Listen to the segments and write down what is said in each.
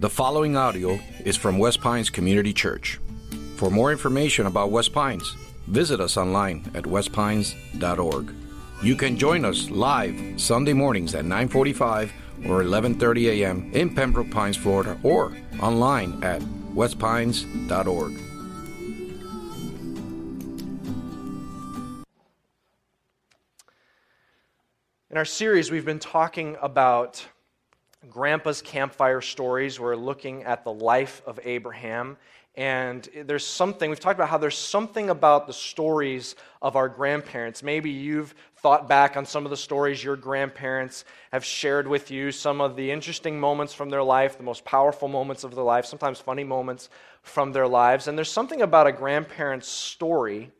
The following audio is from West Pines Community Church. For more information about West Pines, visit us online at westpines.org. You can join us live Sunday mornings at 9:45 or 11:30 a.m. in Pembroke Pines, Florida, or online at westpines.org. In our series, we've been talking about Grandpa's campfire stories. We're looking at the life of Abraham. And there's something, we've talked about how there's something about the stories of our grandparents. Maybe you've thought back on some of the stories your grandparents have shared with you, some of the interesting moments from their life, the most powerful moments of their life, sometimes funny moments from their lives. And there's something about a grandparent's story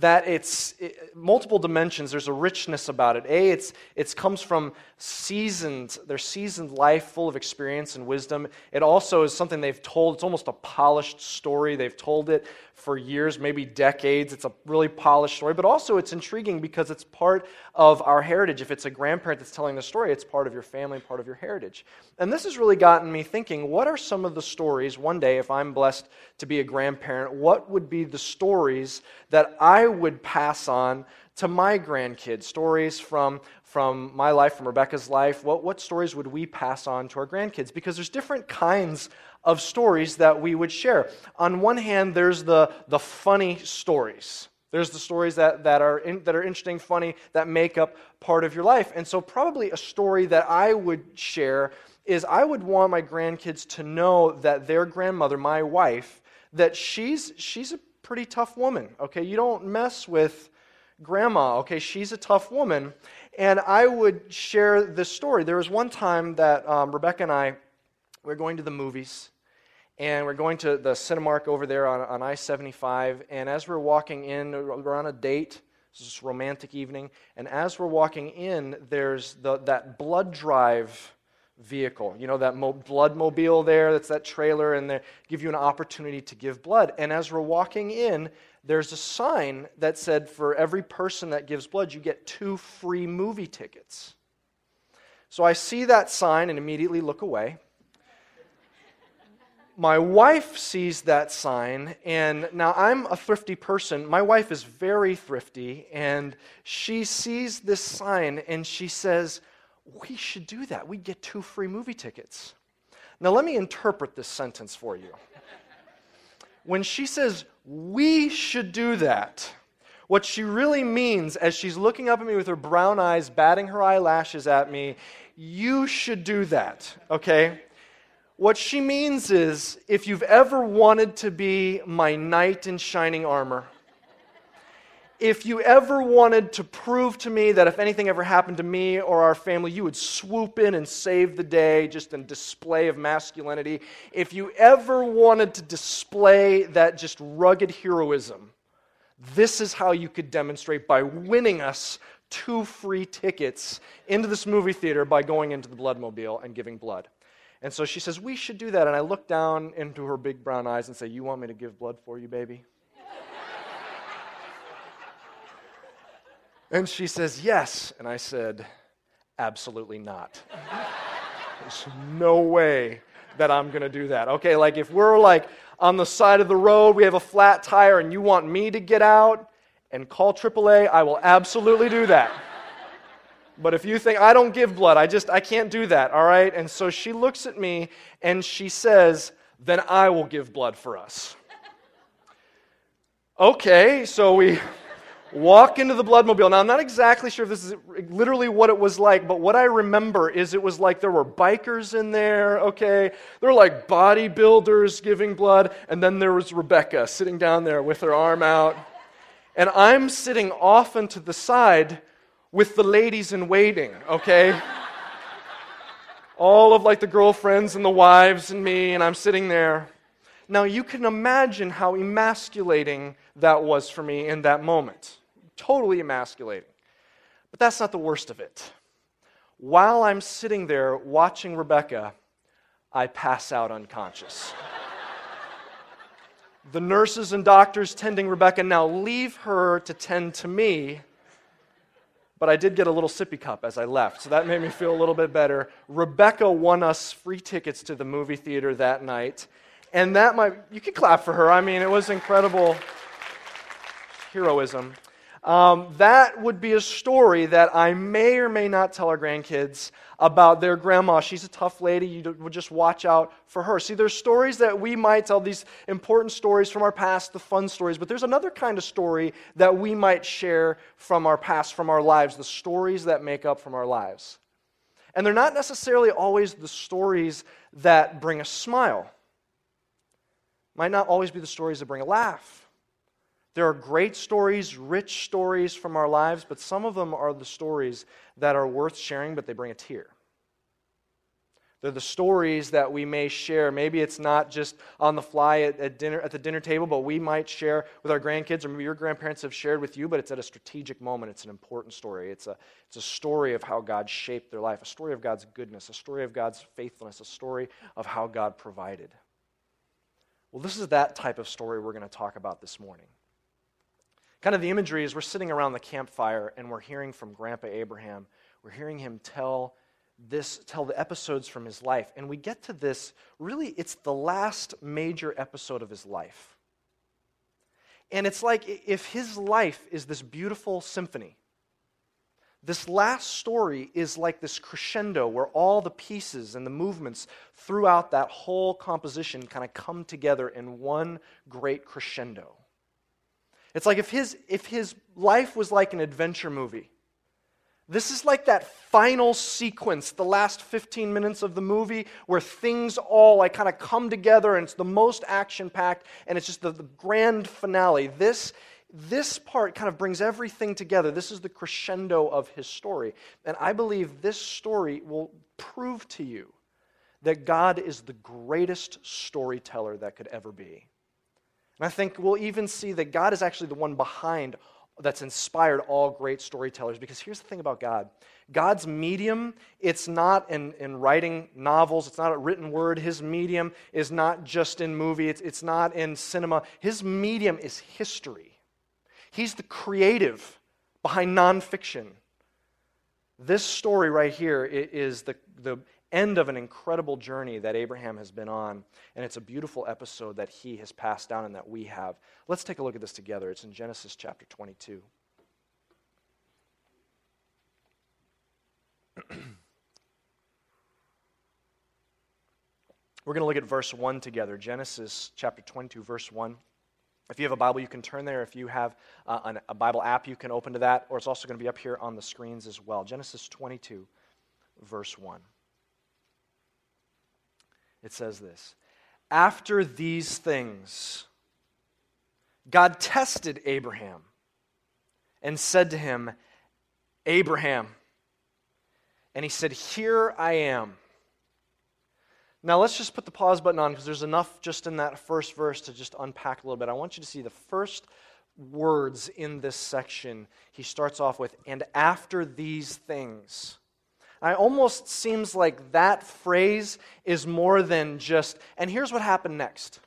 that it's it, multiple dimensions. There's a richness about it. A, it's it comes from seasoned, their seasoned life, full of experience and wisdom. It also is something they've told. It's almost a polished story. They've told it for years, maybe decades. It's a really polished story, but also it's intriguing because it's part of our heritage. If it's a grandparent that's telling the story, it's part of your family, part of your heritage. And this has really gotten me thinking what are some of the stories, one day, if I'm blessed to be a grandparent, what would be the stories that I would pass on to my grandkids? Stories from, from my life, from Rebecca's life. What, what stories would we pass on to our grandkids? Because there's different kinds of stories that we would share. On one hand, there's the, the funny stories. There's the stories that, that, are in, that are interesting, funny, that make up part of your life. And so, probably a story that I would share is I would want my grandkids to know that their grandmother, my wife, that she's, she's a pretty tough woman, okay? You don't mess with grandma, okay? She's a tough woman. And I would share this story. There was one time that um, Rebecca and I we're going to the movies, and we're going to the Cinemark over there on, on I 75. And as we're walking in, we're on a date. This romantic evening. And as we're walking in, there's the, that blood drive vehicle. You know, that mo- blood mobile there, that's that trailer, and they give you an opportunity to give blood. And as we're walking in, there's a sign that said, for every person that gives blood, you get two free movie tickets. So I see that sign and immediately look away my wife sees that sign, and now I'm a thrifty person. My wife is very thrifty, and she sees this sign and she says, We should do that. We'd get two free movie tickets. Now, let me interpret this sentence for you. When she says, We should do that, what she really means as she's looking up at me with her brown eyes, batting her eyelashes at me, you should do that, okay? What she means is if you've ever wanted to be my knight in shining armor, if you ever wanted to prove to me that if anything ever happened to me or our family, you would swoop in and save the day, just in display of masculinity, if you ever wanted to display that just rugged heroism, this is how you could demonstrate by winning us two free tickets into this movie theater by going into the bloodmobile and giving blood. And so she says, We should do that. And I look down into her big brown eyes and say, You want me to give blood for you, baby? and she says, Yes. And I said, Absolutely not. There's no way that I'm going to do that. Okay, like if we're like on the side of the road, we have a flat tire, and you want me to get out and call AAA, I will absolutely do that. But if you think, I don't give blood, I just, I can't do that, all right? And so she looks at me and she says, then I will give blood for us. okay, so we walk into the bloodmobile. Now, I'm not exactly sure if this is literally what it was like, but what I remember is it was like there were bikers in there, okay? There were like bodybuilders giving blood, and then there was Rebecca sitting down there with her arm out. And I'm sitting off to the side with the ladies in waiting, okay? All of like the girlfriends and the wives and me, and I'm sitting there. Now you can imagine how emasculating that was for me in that moment. Totally emasculating. But that's not the worst of it. While I'm sitting there watching Rebecca, I pass out unconscious. the nurses and doctors tending Rebecca now leave her to tend to me but I did get a little sippy cup as I left, so that made me feel a little bit better. Rebecca won us free tickets to the movie theater that night, and that might, you can clap for her. I mean, it was incredible heroism. Um, that would be a story that I may or may not tell our grandkids about their grandma. She's a tough lady. You would just watch out for her. See, there's stories that we might tell, these important stories from our past, the fun stories, but there's another kind of story that we might share from our past, from our lives, the stories that make up from our lives. And they're not necessarily always the stories that bring a smile. Might not always be the stories that bring a laugh. There are great stories, rich stories from our lives, but some of them are the stories that are worth sharing, but they bring a tear. They're the stories that we may share. Maybe it's not just on the fly at, at, dinner, at the dinner table, but we might share with our grandkids, or maybe your grandparents have shared with you, but it's at a strategic moment. It's an important story. It's a, it's a story of how God shaped their life, a story of God's goodness, a story of God's faithfulness, a story of how God provided. Well, this is that type of story we're going to talk about this morning. Kind of the imagery is we're sitting around the campfire and we're hearing from Grandpa Abraham. We're hearing him tell this tell the episodes from his life. And we get to this really it's the last major episode of his life. And it's like if his life is this beautiful symphony this last story is like this crescendo where all the pieces and the movements throughout that whole composition kind of come together in one great crescendo it's like if his, if his life was like an adventure movie. This is like that final sequence, the last 15 minutes of the movie, where things all like kind of come together and it's the most action packed and it's just the, the grand finale. This, this part kind of brings everything together. This is the crescendo of his story. And I believe this story will prove to you that God is the greatest storyteller that could ever be. And I think we'll even see that God is actually the one behind that's inspired all great storytellers. Because here's the thing about God God's medium, it's not in, in writing novels, it's not a written word. His medium is not just in movie, it's, it's not in cinema. His medium is history. He's the creative behind nonfiction. This story right here is the, the end of an incredible journey that Abraham has been on. And it's a beautiful episode that he has passed down and that we have. Let's take a look at this together. It's in Genesis chapter 22. We're going to look at verse 1 together. Genesis chapter 22, verse 1. If you have a Bible, you can turn there. If you have uh, an, a Bible app, you can open to that, or it's also going to be up here on the screens as well. Genesis 22, verse 1 it says this After these things, God tested Abraham and said to him, Abraham. And he said, Here I am. Now let's just put the pause button on because there's enough just in that first verse to just unpack a little bit. I want you to see the first words in this section. He starts off with, And after these things. It almost seems like that phrase is more than just, and here's what happened next.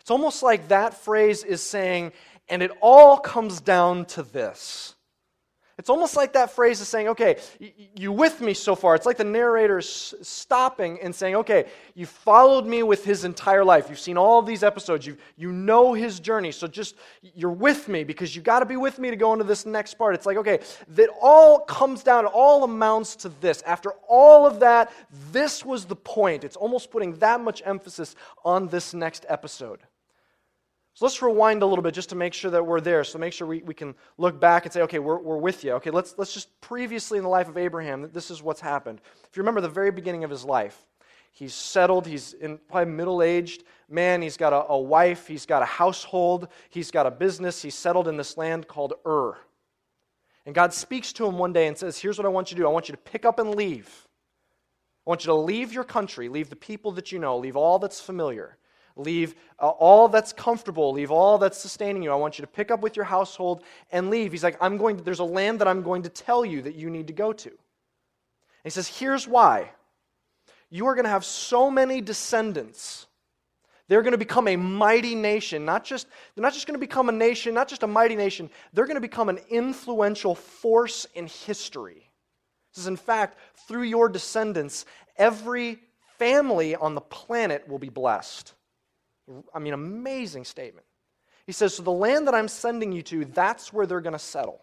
It's almost like that phrase is saying, and it all comes down to this. It's almost like that phrase is saying, okay, you with me so far. It's like the narrator is stopping and saying, okay, you followed me with his entire life. You've seen all these episodes. You, you know his journey. So just, you're with me because you got to be with me to go into this next part. It's like, okay, that all comes down, all amounts to this. After all of that, this was the point. It's almost putting that much emphasis on this next episode. So let's rewind a little bit just to make sure that we're there. So make sure we, we can look back and say, okay, we're, we're with you. Okay, let's, let's just previously in the life of Abraham, this is what's happened. If you remember the very beginning of his life, he's settled, he's in probably a middle aged man, he's got a, a wife, he's got a household, he's got a business, he's settled in this land called Ur. And God speaks to him one day and says, Here's what I want you to do I want you to pick up and leave. I want you to leave your country, leave the people that you know, leave all that's familiar. Leave uh, all that's comfortable. Leave all that's sustaining you. I want you to pick up with your household and leave. He's like, I'm going to, there's a land that I'm going to tell you that you need to go to. And he says, Here's why. You are going to have so many descendants They're going to become a mighty nation. Not just, they're not just going to become a nation, not just a mighty nation. They're going to become an influential force in history. This is, in fact, through your descendants, every family on the planet will be blessed. I mean, amazing statement. He says, So the land that I'm sending you to, that's where they're going to settle.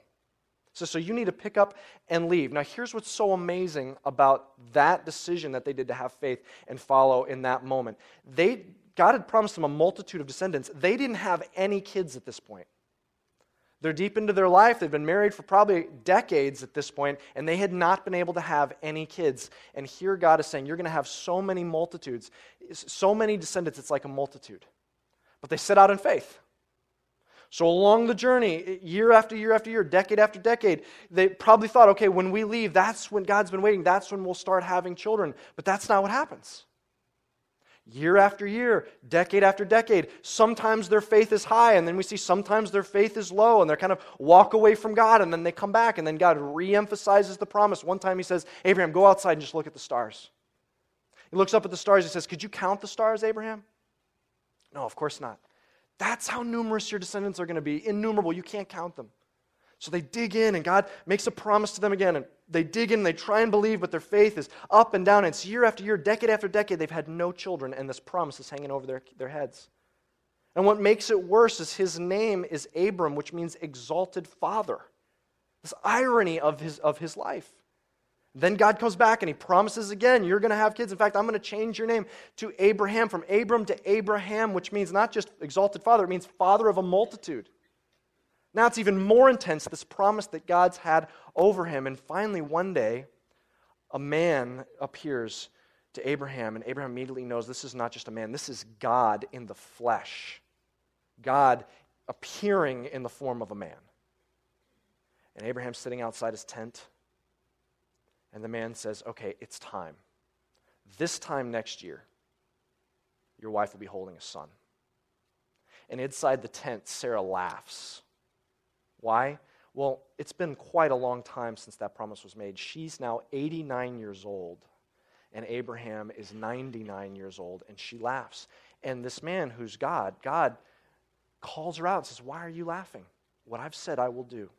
So, so you need to pick up and leave. Now, here's what's so amazing about that decision that they did to have faith and follow in that moment. They, God had promised them a multitude of descendants. They didn't have any kids at this point. They're deep into their life. They've been married for probably decades at this point, and they had not been able to have any kids. And here God is saying, You're going to have so many multitudes, so many descendants, it's like a multitude. But they set out in faith. So, along the journey, year after year after year, decade after decade, they probably thought, okay, when we leave, that's when God's been waiting. That's when we'll start having children. But that's not what happens. Year after year, decade after decade, sometimes their faith is high, and then we see sometimes their faith is low, and they kind of walk away from God, and then they come back, and then God reemphasizes the promise. One time he says, Abraham, go outside and just look at the stars. He looks up at the stars, he says, Could you count the stars, Abraham? No, of course not. That's how numerous your descendants are going to be. Innumerable. You can't count them. So they dig in, and God makes a promise to them again. And they dig in, they try and believe, but their faith is up and down. It's year after year, decade after decade, they've had no children, and this promise is hanging over their, their heads. And what makes it worse is his name is Abram, which means exalted father. This irony of his, of his life. Then God comes back and he promises again, you're going to have kids. In fact, I'm going to change your name to Abraham, from Abram to Abraham, which means not just exalted father, it means father of a multitude. Now it's even more intense, this promise that God's had over him. And finally, one day, a man appears to Abraham, and Abraham immediately knows this is not just a man, this is God in the flesh. God appearing in the form of a man. And Abraham's sitting outside his tent and the man says, Okay, it's time. This time next year, your wife will be holding a son. And inside the tent, Sarah laughs. Why? Well, it's been quite a long time since that promise was made. She's now 89 years old, and Abraham is 99 years old, and she laughs. And this man who's God, God calls her out and says, Why are you laughing? What I've said I will do.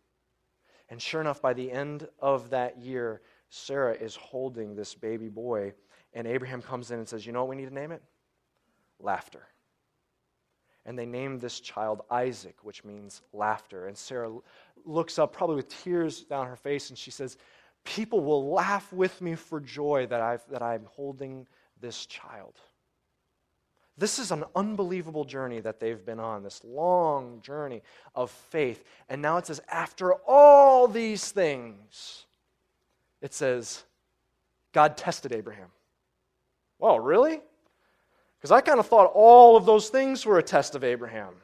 And sure enough, by the end of that year, Sarah is holding this baby boy, and Abraham comes in and says, You know what we need to name it? Laughter. And they named this child Isaac, which means laughter. And Sarah looks up, probably with tears down her face, and she says, People will laugh with me for joy that, I've, that I'm holding this child. This is an unbelievable journey that they've been on, this long journey of faith. And now it says, after all these things, it says, God tested Abraham. Well, really? Because I kind of thought all of those things were a test of Abraham.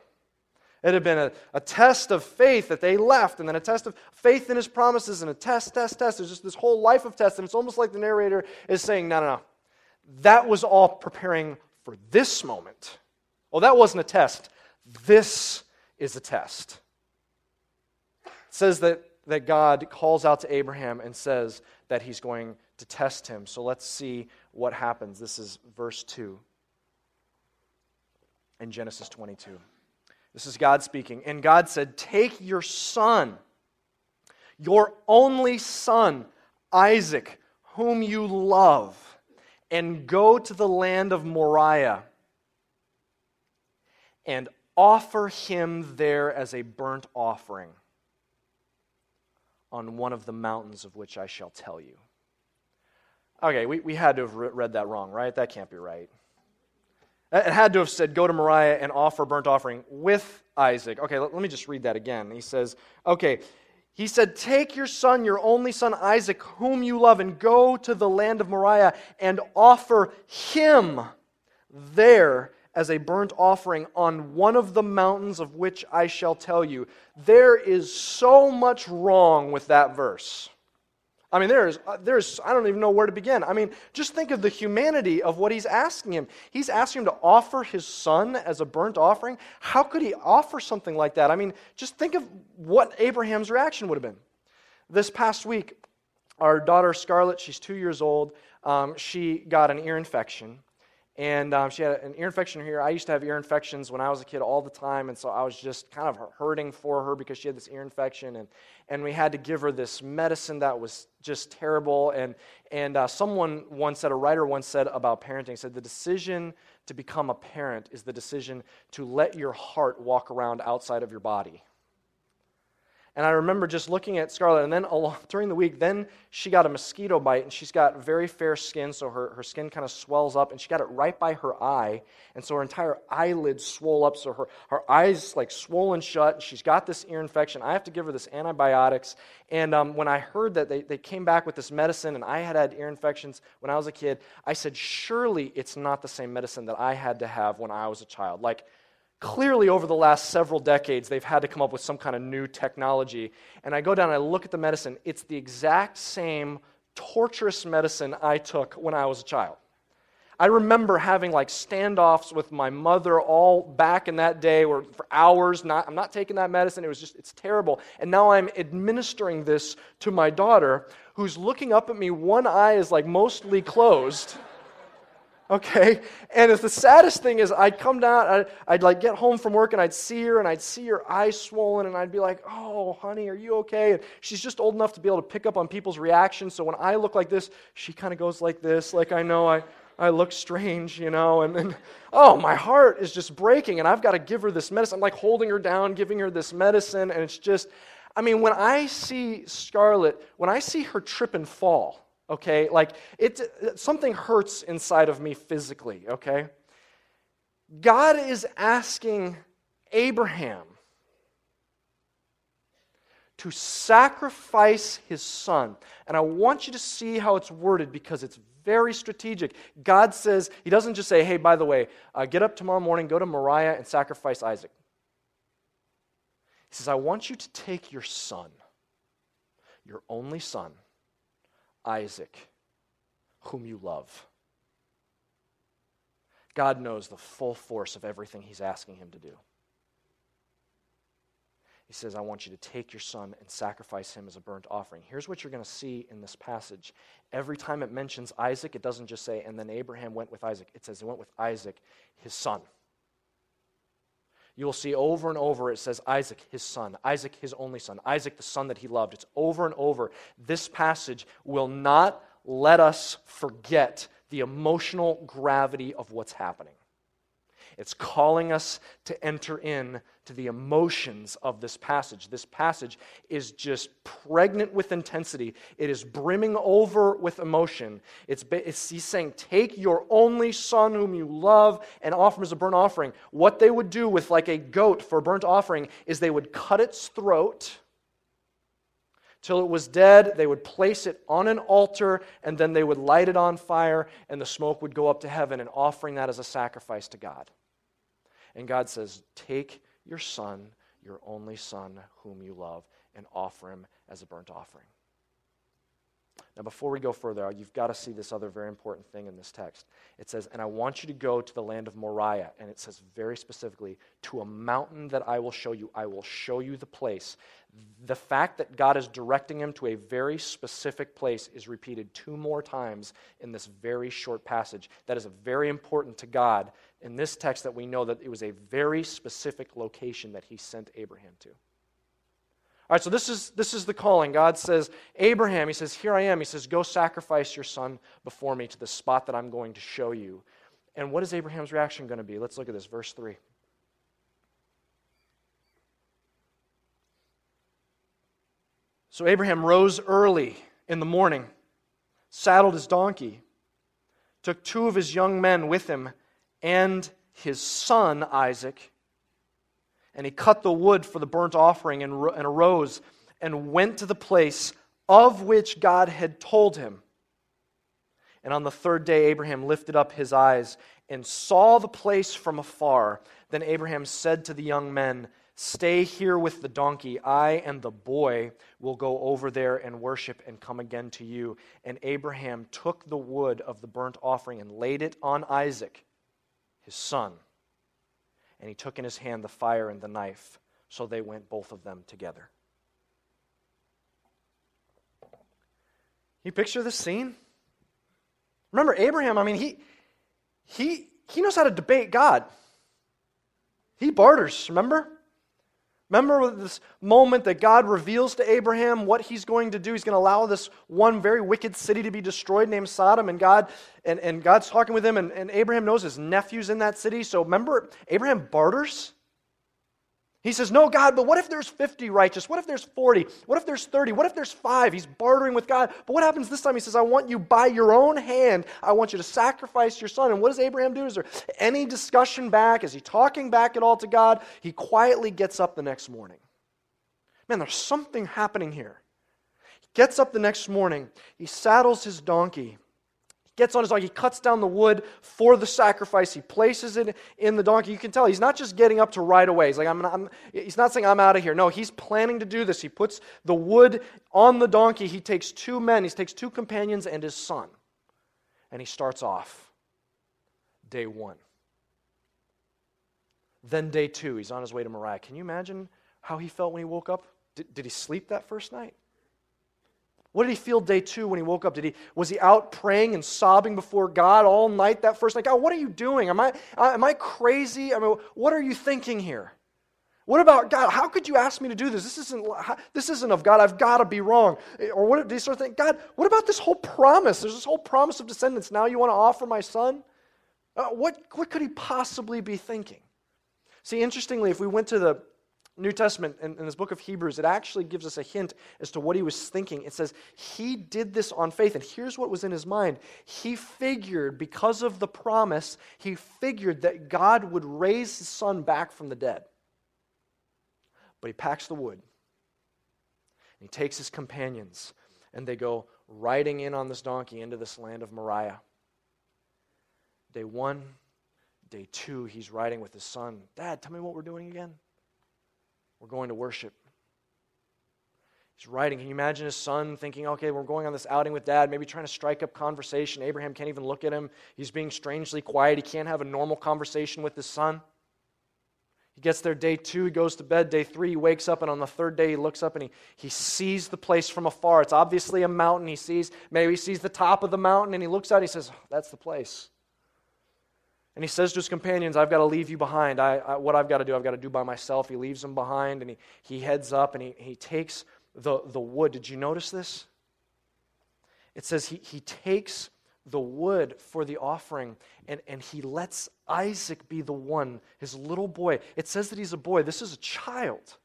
It had been a, a test of faith that they left, and then a test of faith in his promises, and a test, test, test. There's just this whole life of tests, and it's almost like the narrator is saying, no, no, no. That was all preparing for this moment. Well, that wasn't a test. This is a test. It says that that God calls out to Abraham and says that he's going to test him. So let's see what happens. This is verse 2 in Genesis 22. This is God speaking. And God said, Take your son, your only son, Isaac, whom you love, and go to the land of Moriah and offer him there as a burnt offering on one of the mountains of which I shall tell you. Okay, we, we had to have read that wrong, right? That can't be right. It had to have said, Go to Moriah and offer burnt offering with Isaac. Okay, let, me just read that again. He says, Okay, he said, Take your son, your only son Isaac, whom you love, and go to the land of Moriah and offer him there as a burnt offering on one of the mountains of which I shall tell you. There is so much wrong with that verse. I mean, there's, uh, there's, I don't even know where to begin. I mean, just think of the humanity of what he's asking him. He's asking him to offer his son as a burnt offering. How could he offer something like that? I mean, just think of what Abraham's reaction would have been. This past week, our daughter Scarlett, she's two years old, um, she got an ear infection and um, she had an ear infection here. I used to have ear infections when I was a kid all the time, and so I was just kind of hurting for her because she had this ear infection, and, and we had to give her this medicine that was just terrible. And, and uh, someone once said, a writer once said about parenting, said, the decision to become a parent is the decision to let your heart walk around outside of your body. And I remember just looking at Scarlett, and then along, during the week, then she got a mosquito bite, and she's got very fair skin, so her, her skin kind of swells up, and she got it right by her eye, and so her entire eyelid swole up, so her, her eyes like swollen shut, and she's got this ear infection. I have to give her this antibiotics. And um, when I heard that they, they came back with this medicine, and I had had ear infections when I was a kid, I said, surely it's not the same medicine that I had to have when I was a child. Like, Clearly, over the last several decades, they've had to come up with some kind of new technology. And I go down and I look at the medicine. It's the exact same torturous medicine I took when I was a child. I remember having like standoffs with my mother all back in that day where for hours not I'm not taking that medicine it was just it's terrible and now I'm administering this to my daughter who's looking up at me one eye is like mostly closed okay? And the saddest thing is I'd come down, I'd, I'd, like get home from work and I'd see her and I'd see her eyes swollen and I'd be like, oh, honey, are you okay? And she's just old enough to be able to pick up on people's reactions. So when I look like this, she kind of goes like this, like I know I, I look strange, you know? And then, oh, my heart is just breaking and I've got to give her this medicine. I'm like holding her down, giving her this medicine. And it's just, I mean, when I see Scarlett, when I see her trip and fall, okay? Like, it, something hurts inside of me physically, okay? God is asking Abraham to sacrifice his son. And I want you to see how it's worded because it's very strategic. God says, He doesn't just say, hey, by the way, uh, get up tomorrow morning, go to Moriah, and sacrifice Isaac. He says, I want you to take your son, your only son, Isaac, whom you love. God knows the full force of everything he's asking him to do. He says, I want you to take your son and sacrifice him as a burnt offering. Here's what you're going to see in this passage. Every time it mentions Isaac, it doesn't just say, and then Abraham went with Isaac. It says, he went with Isaac, his son. You will see over and over it says Isaac, his son, Isaac, his only son, Isaac, the son that he loved. It's over and over. This passage will not let us forget the emotional gravity of what's happening. It's calling us to enter in to the emotions of this passage. This passage is just pregnant with intensity. It is brimming over with emotion. It's, it's, he's saying, Take your only son whom you love and offer him as a burnt offering. What they would do with like a goat for a burnt offering is they would cut its throat till it was dead. They would place it on an altar, and then they would light it on fire, and the smoke would go up to heaven, and offering that as a sacrifice to God. And God says, Take your son, your only son, whom you love, and offer him as a burnt offering. Now, before we go further, you've got to see this other very important thing in this text. It says, And I want you to go to the land of Moriah. And it says very specifically, to a mountain that I will show you. I will show you the place. The fact that God is directing him to a very specific place is repeated two more times in this very short passage. That is very important to God in this text that we know that it was a very specific location that he sent Abraham to. All right, so this is, this is the calling. God says, Abraham, he says, Here I am. He says, Go sacrifice your son before me to the spot that I'm going to show you. And what is Abraham's reaction going to be? Let's look at this, verse 3. So Abraham rose early in the morning, saddled his donkey, took two of his young men with him, and his son Isaac and he cut the wood for the burnt offering and, and arose and went to the place of which God had told him. And on the third day, Abraham lifted up his eyes and saw the place from afar. Then Abraham said to the young men, Stay here with the donkey. I and the boy will go over there and worship and come again to you. And Abraham took the wood of the burnt offering and laid it on Isaac, his son and he took in his hand the fire and the knife. So they went both of them together. You picture this scene? Remember, Abraham, I mean, he, he, he knows how to debate God. He barters, remember? Remember this moment that God reveals to Abraham what he's going to do. He's going to allow this one very wicked city to be destroyed named Sodom, and God and, and God's talking with him, and, and Abraham knows his nephew's in that city. So remember, Abraham barters. He says, No, God, but what if there's 50 righteous? What if there's 40? What if there's 30? What if there's five? He's bartering with God. But what happens this time? He says, I want you by your own hand. I want you to sacrifice your son. And what does Abraham do? Is there any discussion back? Is he talking back at all to God? He quietly gets up the next morning. Man, there's something happening here. He gets up the next morning, he saddles his donkey gets on his donkey, he cuts down the wood for the sacrifice, he places it in the donkey. You can tell he's not just getting up to right away. He's like, I'm, I'm, he's not saying, I'm out of here. No, he's planning to do this. He puts the wood on the donkey. He takes two men, he takes two companions and his son, and he starts off. Day one. Then day two, he's on his way to Moriah. Can you imagine how he felt when he woke up? Did, did he sleep that first night? What did he feel day two when he woke up? Did he, was he out praying and sobbing before God all night that first night? God, what are you doing? Am I, am I crazy? I mean, what are you thinking here? What about God? How could you ask me to do this? This isn't, this isn't of God. I've got to be wrong. Or what did he start thinking? God, what about this whole promise? There's this whole promise of descendants. Now you want to offer my son? Uh, what, what could he possibly be thinking? See, interestingly, if we went to the New Testament, in, in, this book of Hebrews, it actually gives us a hint as to what he was thinking. It says, He did this on faith. And here's what was in his mind. He figured, because of the promise, he figured that God would raise his son back from the dead. But he packs the wood. And he takes his companions, and they go riding in on this donkey into this land of Moriah. Day one, day two, he's riding with his son. Dad, tell me what we're doing again. We're going to worship. He's writing. Can you imagine his son thinking, okay, we're going on this outing with dad, maybe trying to strike up conversation? Abraham can't even look at him. He's being strangely quiet. He can't have a normal conversation with his son. He gets there day two, he goes to bed. Day three, he wakes up, and on the third day, he looks up and he, he sees the place from afar. It's obviously a mountain. He sees, maybe he sees the top of the mountain, and he looks out and he says, oh, That's the place. And he says to his companions, I've got to leave you behind. I, I, what I've got to do, I've got to do by myself. He leaves them behind and he, he heads up and he, he takes the, the wood. Did you notice this? It says he, he takes the wood for the offering and, and he lets Isaac be the one, his little boy. It says that he's a boy. This is a child.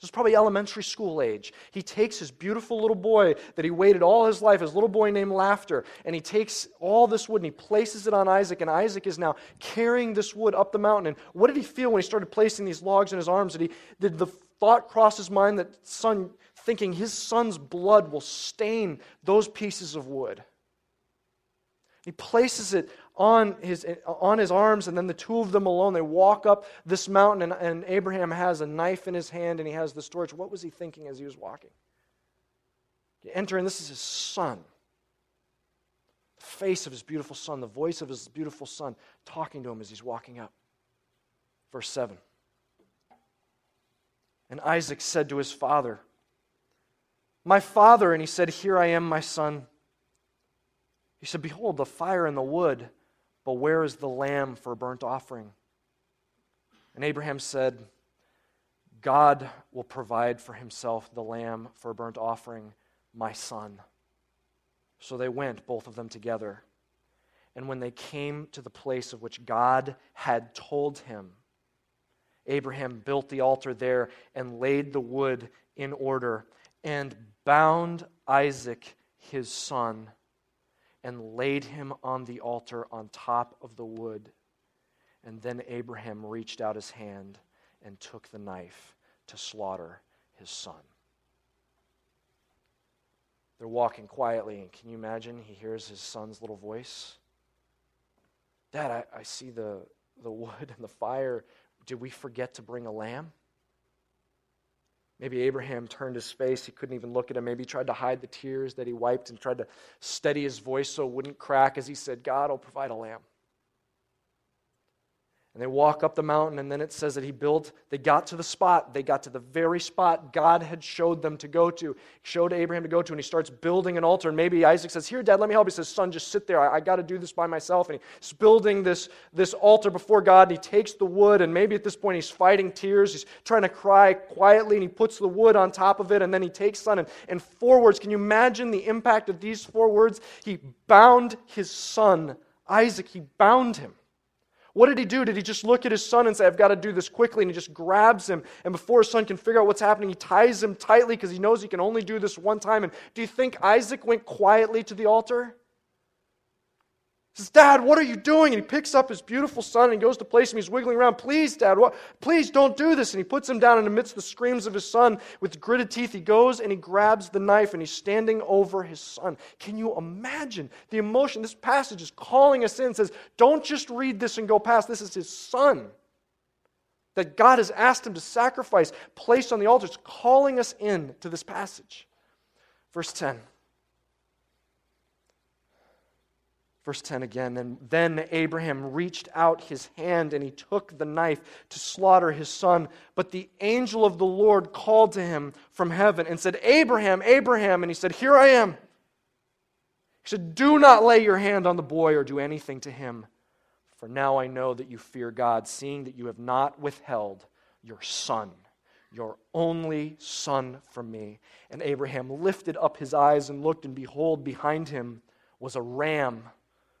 This is probably elementary school age. He takes his beautiful little boy that he waited all his life, his little boy named Laughter, and he takes all this wood and he places it on Isaac, and Isaac is now carrying this wood up the mountain. And what did he feel when he started placing these logs in his arms? Did, he, did the thought cross his mind that son, thinking his son's blood will stain those pieces of wood? He places it on his, on his arms, and then the two of them alone, they walk up this mountain, and, and Abraham has a knife in his hand and he has this torch. What was he thinking as he was walking? You enter, and this is his son. The face of his beautiful son, the voice of his beautiful son talking to him as he's walking up. Verse 7. And Isaac said to his father, My father, and he said, Here I am, my son. He said, Behold, the fire and the wood but where is the lamb for a burnt offering? And Abraham said, God will provide for himself the lamb for a burnt offering, my son. So they went, both of them together. And when they came to the place of which God had told him, Abraham built the altar there and laid the wood in order and bound Isaac, his son and laid him on the altar on top of the wood. And then Abraham reached out his hand and took the knife to slaughter his son. They're walking quietly, and can you imagine? He hears his son's little voice. Dad, I, I see the, the wood and the fire. Did we forget to bring a lamb? Maybe Abraham turned his face. He couldn't even look at him. Maybe he tried to hide the tears that he wiped and tried to steady his voice so it wouldn't crack as he said, God will provide a lamb. And they walk up the mountain, and then it says that he built, they got to the spot. They got to the very spot God had showed them to go to, showed Abraham to go to, and he starts building an altar. And maybe Isaac says, Here, Dad, let me help. He says, Son, just sit there. I, I got to do this by myself. And he's building this, this altar before God, and he takes the wood, and maybe at this point he's fighting tears. He's trying to cry quietly, and he puts the wood on top of it, and then he takes son. And, and four words, can you imagine the impact of these four words? He bound his son, Isaac, he bound him. What did he do? Did he just look at his son and say, I've got to do this quickly? And he just grabs him. And before his son can figure out what's happening, he ties him tightly because he knows he can only do this one time. And do you think Isaac went quietly to the altar? Says, Dad, what are you doing? And he picks up his beautiful son and goes to place him. He's wiggling around. Please, Dad, what? please don't do this. And he puts him down and amidst the screams of his son with gritted teeth. He goes and he grabs the knife and he's standing over his son. Can you imagine the emotion? This passage is calling us in, says, don't just read this and go past. This is his son that God has asked him to sacrifice, placed on the altar. It's calling us in to this passage. Verse 10. Verse 10 again. And then Abraham reached out his hand and he took the knife to slaughter his son. But the angel of the Lord called to him from heaven and said, Abraham, Abraham. And he said, Here I am. He said, Do not lay your hand on the boy or do anything to him. For now I know that you fear God, seeing that you have not withheld your son, your only son, from me. And Abraham lifted up his eyes and looked, and behold, behind him was a ram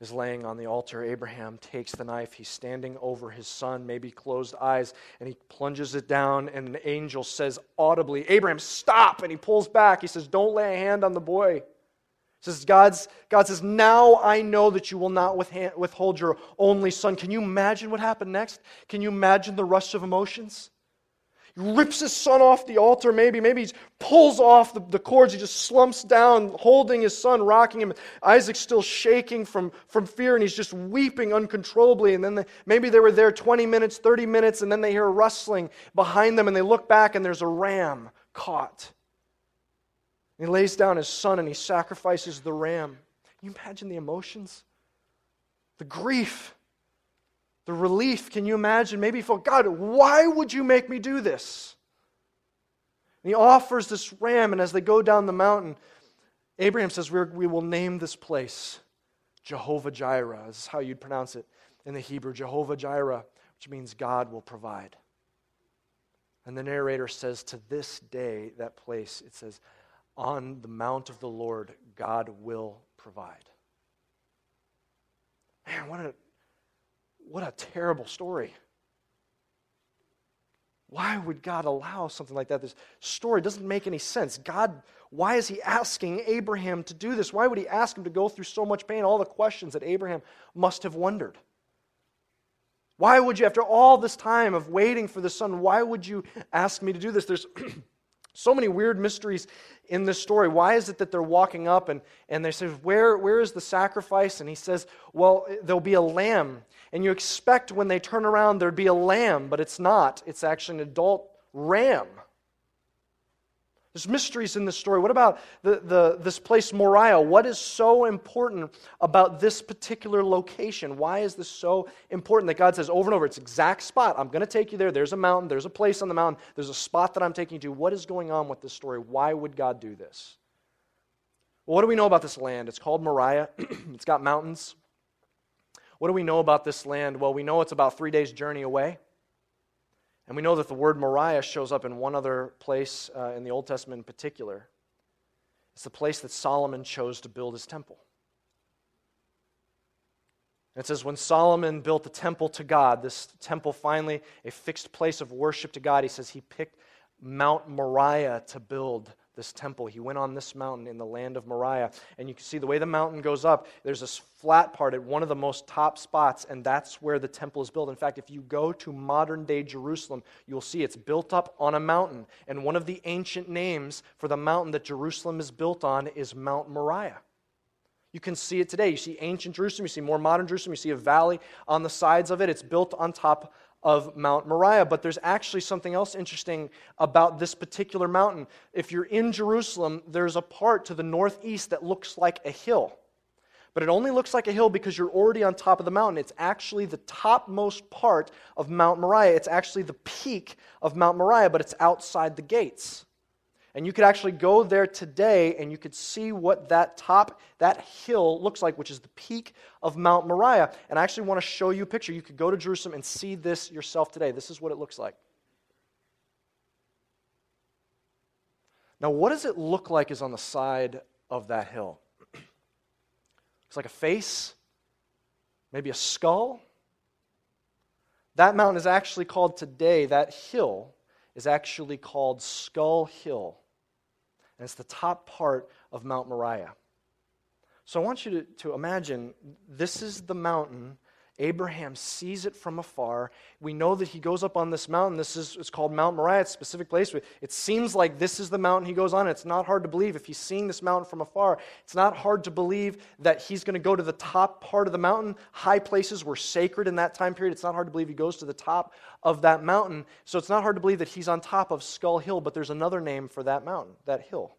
is laying on the altar. Abraham takes the knife. He's standing over his son, maybe closed eyes, and he plunges it down. And an angel says audibly, Abraham, stop! And he pulls back. He says, Don't lay a hand on the boy. He says, God's, God says, Now I know that you will not withhold your only son. Can you imagine what happened next? Can you imagine the rush of emotions? Rips his son off the altar, maybe. Maybe he pulls off the, the, cords. He just slumps down, holding his son, rocking him. Isaac's still shaking from, from fear, and he's just weeping uncontrollably. And then they, maybe they were there 20 minutes, 30 minutes, and then they hear rustling behind them, and they look back, and there's a ram caught. He lays down his son, and he sacrifices the ram. Can you imagine the emotions? The grief the relief, can you imagine? Maybe felt, God, why would you make me do this? And he offers this ram, and as they go down the mountain, Abraham says, We will name this place Jehovah Jireh. This is how you'd pronounce it in the Hebrew Jehovah Jireh, which means God will provide. And the narrator says, To this day, that place, it says, On the mount of the Lord, God will provide. Man, what a what a terrible story. Why would God allow something like that? This story doesn't make any sense. God, why is He asking Abraham to do this? Why would He ask him to go through so much pain? All the questions that Abraham must have wondered. Why would you, after all this time of waiting for the son, why would you ask me to do this? There's so many weird mysteries in this story. Why is it that they're walking up and, and they say, where, where is the sacrifice? And he says, Well, there'll be a lamb and you expect when they turn around there'd be a lamb, but it's not. It's actually an adult ram. There's mysteries in this story. What about the, the, this place, Moriah? What is so important about this particular location? Why is this so important that God says over and over, it's exact spot. I'm going to take you there. There's a mountain. There's a place on the mountain. There's a spot that I'm taking you to. What is going on with this story? Why would God do this? Well, what do we know about this land? It's called Moriah. it's got mountains. What do we know about this land? Well, we know it's about three days' journey away. And we know that the word Moriah shows up in one other place uh, in the Old Testament in particular. It's the place that Solomon chose to build his temple. And it says, when Solomon built the temple to God, this temple finally, a fixed place of worship to God, he says he picked Mount Moriah to build this temple. He went on this mountain in the land of Moriah. And you can see the way the mountain goes up, there's this flat part at one of the most top spots, and that's where the temple is built. In fact, if you go to modern day Jerusalem, you'll see it's built up on a mountain. And one of the ancient names for the mountain that Jerusalem is built on is Mount Moriah. You can see it today. You see ancient Jerusalem, you see more modern Jerusalem, you see a valley on the sides of it. It's built on top of Mount Moriah. But there's actually something else interesting about this particular mountain. If you're in Jerusalem, there's a part to the northeast that looks like a hill. But it only looks like a hill because you're already on top of the mountain. It's actually the topmost part of Mount Moriah. It's actually the peak of Mount Moriah, but it's outside the gates. And you could actually go there today and you could see what that top, that hill looks like, which is the peak of Mount Moriah. And I actually want to show you a picture. You could go to Jerusalem and see this yourself today. This is what it looks like. Now, what does it look like is on the side of that hill? It's like a face, maybe a skull. That mountain is actually called today, that hill is actually called Skull Hill. And it's the top part of Mount Moriah. So I want you to, to imagine this is the mountain Abraham sees it from afar. We know that he goes up on this mountain. This is it's called Mount Moriah, it's a specific place. It seems like this is the mountain he goes on. It's not hard to believe if he's seeing this mountain from afar. It's not hard to believe that he's going to go to the top part of the mountain. High places were sacred in that time period. It's not hard to believe he goes to the top of that mountain. So it's not hard to believe that he's on top of Skull Hill, but there's another name for that mountain, that hill.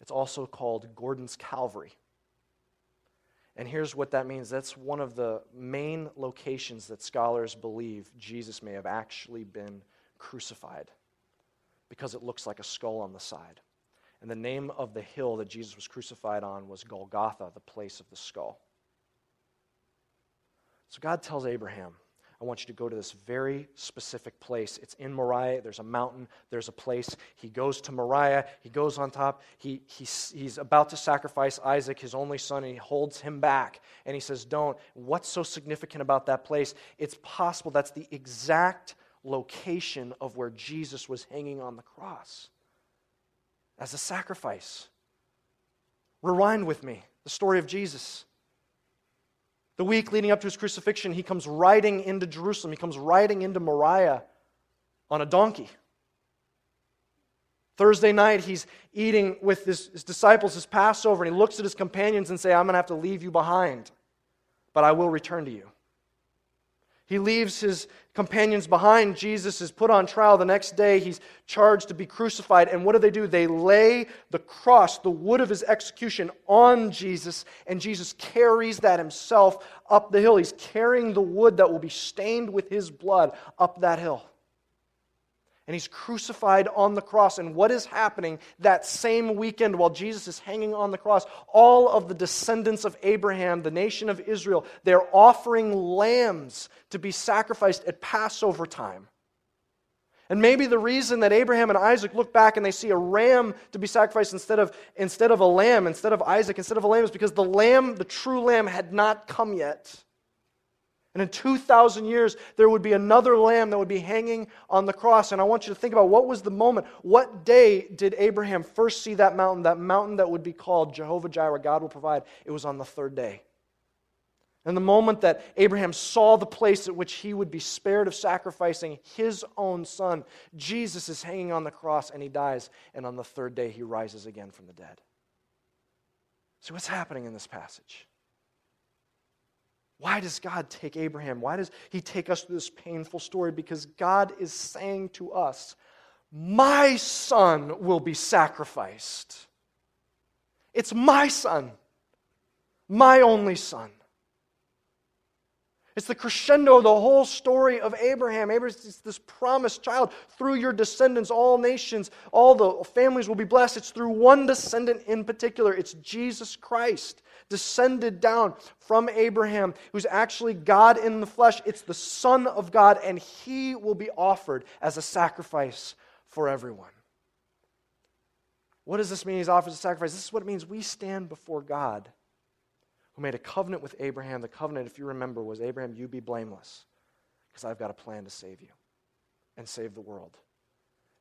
It's also called Gordon's Calvary. And here's what that means that's one of the main locations that scholars believe Jesus may have actually been crucified because it looks like a skull on the side. And the name of the hill that Jesus was crucified on was Golgotha, the place of the skull. So God tells Abraham, I want you to go to this very specific place. It's in Moriah. There's a mountain, there's a place. He goes to Moriah. He goes on top. He, he's, he's about to sacrifice Isaac, his only son, and he holds him back. And he says, Don't. What's so significant about that place? It's possible that's the exact location of where Jesus was hanging on the cross as a sacrifice. Rewind with me the story of Jesus. The week leading up to his crucifixion, he comes riding into Jerusalem. He comes riding into Moriah on a donkey. Thursday night, he's eating with his, his disciples his Passover, and he looks at his companions and say, I'm going to have to leave you behind, but I will return to you. He leaves his companions behind. Jesus is put on trial. The next day, he's charged to be crucified. And what do they do? They lay the cross, the wood of his execution, on Jesus, and Jesus carries that himself up the hill. He's carrying the wood that will be stained with his blood up that hill and he's crucified on the cross. And what is happening that same weekend while Jesus is hanging on the cross? All of the descendants of Abraham, the nation of Israel, they're offering lambs to be sacrificed at Passover time. And maybe the reason that Abraham and Isaac look back and they see a ram to be sacrificed instead of, instead of a lamb, instead of Isaac, instead of a lamb, is because the lamb, the true lamb, had not come yet. And in 2,000 years, there would be another lamb that would be hanging on the cross. And I want you to think about what was the moment? What day did Abraham first see that mountain, that mountain that would be called Jehovah Jireh, God will provide? It was on the third day. And the moment that Abraham saw the place at which he would be spared of sacrificing his own son, Jesus is hanging on the cross and he dies. And on the third day, he rises again from the dead. So, what's happening in this passage? Why does God take Abraham? Why does he take us through this painful story? Because God is saying to us, My son will be sacrificed. It's my son, my only son. It's the crescendo the whole story of Abraham. Abraham is this promised child. Through your descendants, all nations, all the families will be blessed. It's through one descendant in particular. It's Jesus Christ descended down from Abraham, who's actually God in the flesh. It's the Son of God, and he will be offered as a sacrifice for everyone. What does this mean? He's offered as a sacrifice. This is what it means. We stand before God, who made a covenant with Abraham. The covenant, if you remember, was Abraham, you be blameless, because I've got a plan to save you and save the world.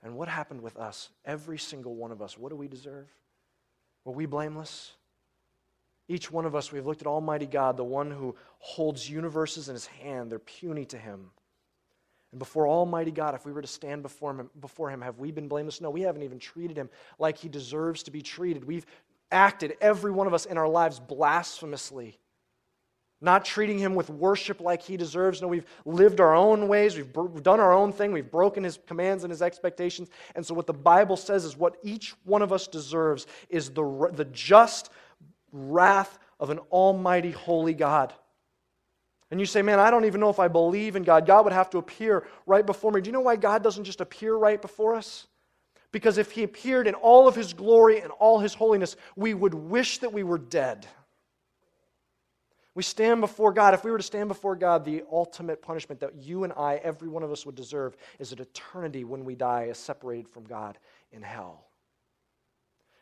And what happened with us? Every single one of us, what do we deserve? Were we blameless? Each one of us, we've looked at Almighty God, the one who holds universes in his hand. They're puny to him. And before Almighty God, if we were to stand before him, before him, have we been blameless? No, we haven't even treated him like he deserves to be treated. We've acted, every one of us in our lives, blasphemously not treating him with worship like he deserves. No, we've lived our own ways. We've, done our own thing. We've broken his commands and his expectations. And so, what the Bible says is what each one of us deserves is the, the just wrath of an almighty, holy God. And you say, man, I don't even know if I believe in God. God would have to appear right before me. Do you know why God doesn't just appear right before us? Because if he appeared in all of his glory and all his holiness, we would wish that we were dead. We stand before God. If we were to stand before God, the ultimate punishment that you and I, every one of us, would deserve is an eternity when we die as separated from God in hell.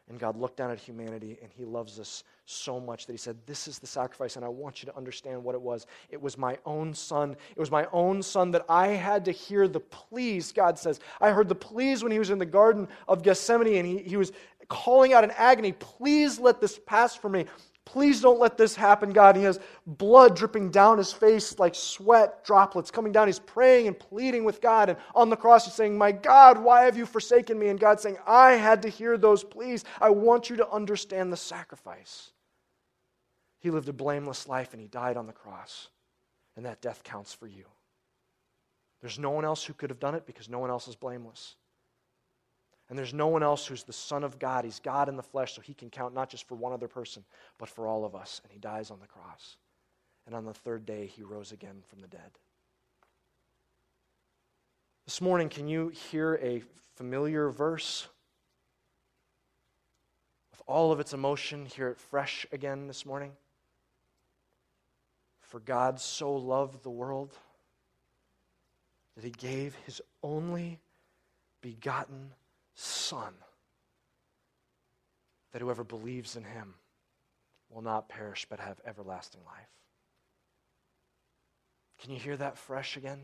And God looked down at humanity and He loves us so much that He said, This is the sacrifice, and I want you to understand what it was. It was my own son. It was my own son that I had to hear the pleas, God says. I heard the pleas when He was in the Garden of Gethsemane and He, he was calling out in agony, Please let this pass from me. Please don't let this happen, God. He has blood dripping down his face like sweat droplets coming down. He's praying and pleading with God. And on the cross, he's saying, My God, why have you forsaken me? And God's saying, I had to hear those pleas. I want you to understand the sacrifice. He lived a blameless life and he died on the cross. And that death counts for you. There's no one else who could have done it because no one else is blameless. And there's no one else who's the Son of God. He's God in the flesh, so he can count not just for one other person, but for all of us. And he dies on the cross. And on the third day, he rose again from the dead. This morning, can you hear a familiar verse? With all of its emotion, hear it fresh again this morning? For God so loved the world that he gave his only begotten Son, that whoever believes in him will not perish but have everlasting life. Can you hear that fresh again?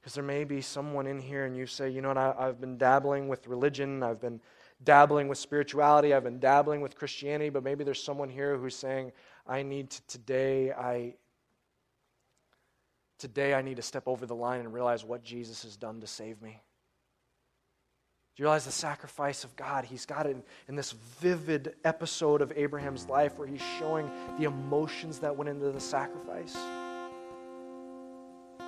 Because there may be someone in here and you say, you know what, I, I've been dabbling with religion, I've been dabbling with spirituality, I've been dabbling with Christianity, but maybe there's someone here who's saying, I need to today, I today I need to step over the line and realize what Jesus has done to save me. Do you realize the sacrifice of God? He's got it in, in, this vivid episode of Abraham's life where he's showing the emotions that went into the sacrifice.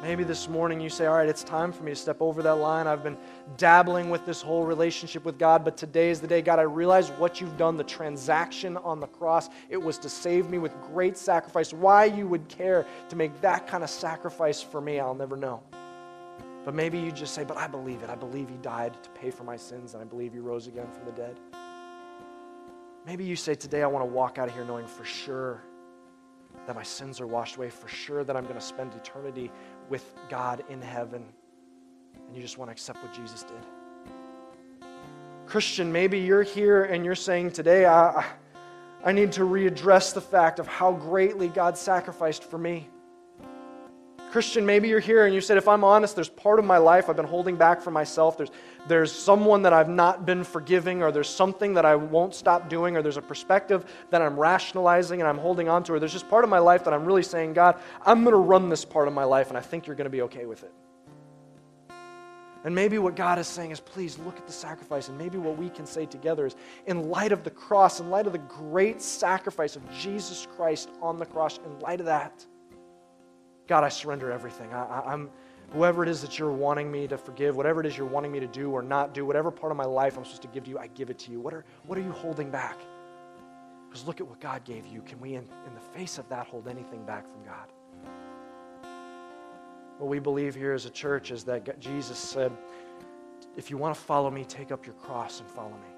Maybe this morning you say, All right, it's time for me to step over that line. I've been dabbling with this whole relationship with God, but today is the day. God, I realize what you've done, the transaction on the cross. It was to save me with great sacrifice. Why you would care to make that kind of sacrifice for me, I'll never know. But maybe you just say, But I believe it. I believe He died to pay for my sins, and I believe He rose again from the dead. Maybe you say, Today I want to walk out of here knowing for sure that my sins are washed away, for sure that I'm going to spend eternity with God in heaven. And you just want to accept what Jesus did. Christian, maybe you're here and you're saying, Today I, I need to readdress the fact of how greatly God sacrificed for me. Christian, maybe you're here and you said, if I'm honest, there's part of my life I've been holding back for myself. There's, there's someone that I've not been forgiving, or there's something that I won't stop doing, or there's a perspective that I'm rationalizing and I'm holding on to, or there's just part of my life that I'm really saying, God, I'm going to run this part of my life, and I think you're going to be okay with it. And maybe what God is saying is, please look at the sacrifice. And maybe what we can say together is, in light of the cross, in light of the great sacrifice of Jesus Christ on the cross, in light of that, God, I surrender everything. I, am whoever it is that you're wanting me to forgive, whatever it is you're wanting me to do or not do, whatever part of my life I'm supposed to give to you, I give it to you. What are, what are you holding back? Because look at what God gave you. Can we, in, in the face of that, hold anything back from God? What we believe here as a church is that Jesus said, if you want to follow me, take up your cross and follow me.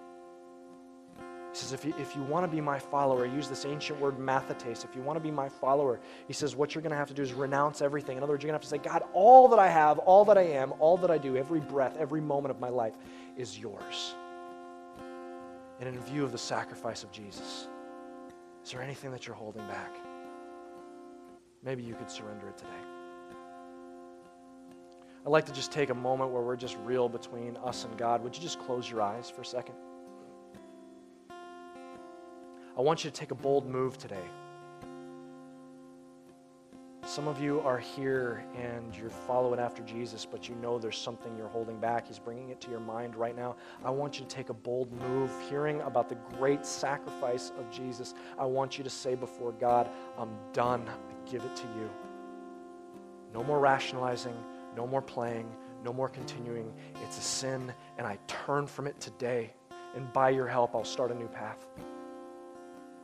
He says, if you, if you want to be my follower, use this ancient word mathetes. If you want to be my follower, he says, what you're going to have to do is renounce everything. In other words, you're going to have to say, God, all that I have, all that I am, all that I do, every breath, every moment of my life is yours. And in view of the sacrifice of Jesus, is there anything that you're holding back? Maybe you could surrender it today. I'd like to just take a moment where we're just real between us and God. Would you just close your eyes for a second? I want you to take a bold move today. Some of you are here and you're following after Jesus, but you know there's something you're holding back. He's bringing it to your mind right now. I want you to take a bold move, hearing about the great sacrifice of Jesus. I want you to say before God, I'm done. I give it to you. No more rationalizing, no more playing, no more continuing. It's a sin, and I turn from it today. And by your help, I'll start a new path.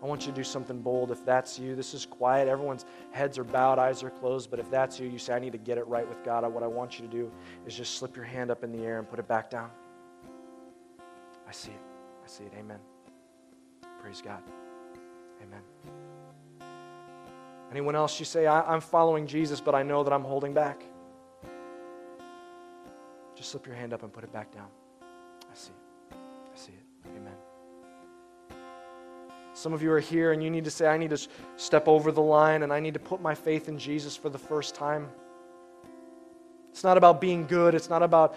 I want you to do something bold. If that's you, this is quiet. Everyone's heads are bowed, eyes are closed. But if that's you, you say, I need to get it right with God. What I want you to do is just slip your hand up in the air and put it back down. I see it. I see it. Amen. Praise God. Amen. Anyone else, you say, I, am following Jesus, but I know that I'm holding back. Just slip your hand up and put it back down. Some of you are here and you need to say, I need to step over the line and I need to put my faith in Jesus for the first time. It's not about being good. It's not about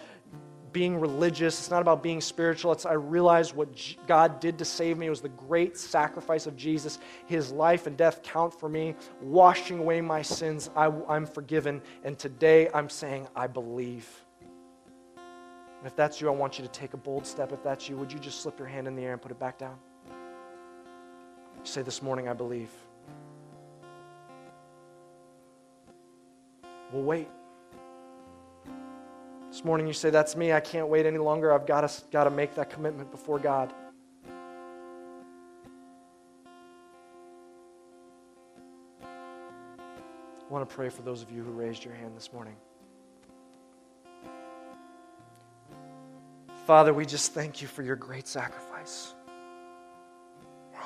being religious. It's not about being spiritual. It's I realize what God did to save me. Was the great sacrifice of Jesus. His life and death count for me, washing away my sins. I, I'm forgiven. And today I'm saying, I believe. And if that's you, I want you to take a bold step. If that's you, would you just slip your hand in the air and put it back down? Say this morning, I believe. We'll wait. This morning you say, That's me. I can't wait any longer. I've got to, got to make that commitment before God. I want to pray for those of you who raised your hand this morning. Father, we just thank you for your great sacrifice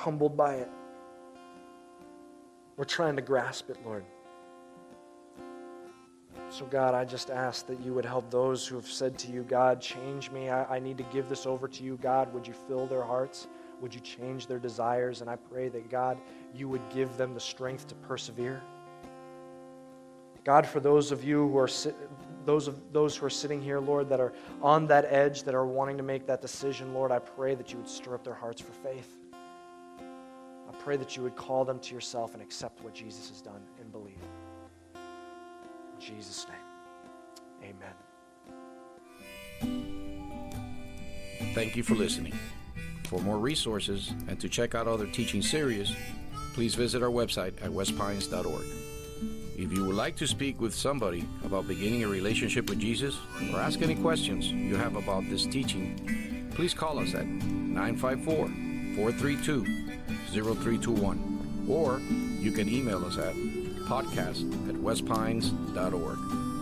humbled by it. We're trying to grasp it, Lord. So, God, I just ask that you would help those who have said to you, God, change me. I, I, need to give this over to you. God, would you fill their hearts? Would you change their desires? And I pray that, God, you would give them the strength to persevere. God, for those of you who are those of those who are sitting here, Lord, that are on that edge, that are wanting to make that decision, Lord, I pray that you would stir up their hearts for faith pray that you would call them to yourself and accept what Jesus has done and believe. In Jesus' name, amen. Thank you for listening. For more resources and to check out other teaching series, please visit our website at westpines.org. If you would like to speak with somebody about beginning a relationship with Jesus or ask any questions you have about this teaching, please call us at 954 432 0321. Or you can email us at podcast at westpines.org.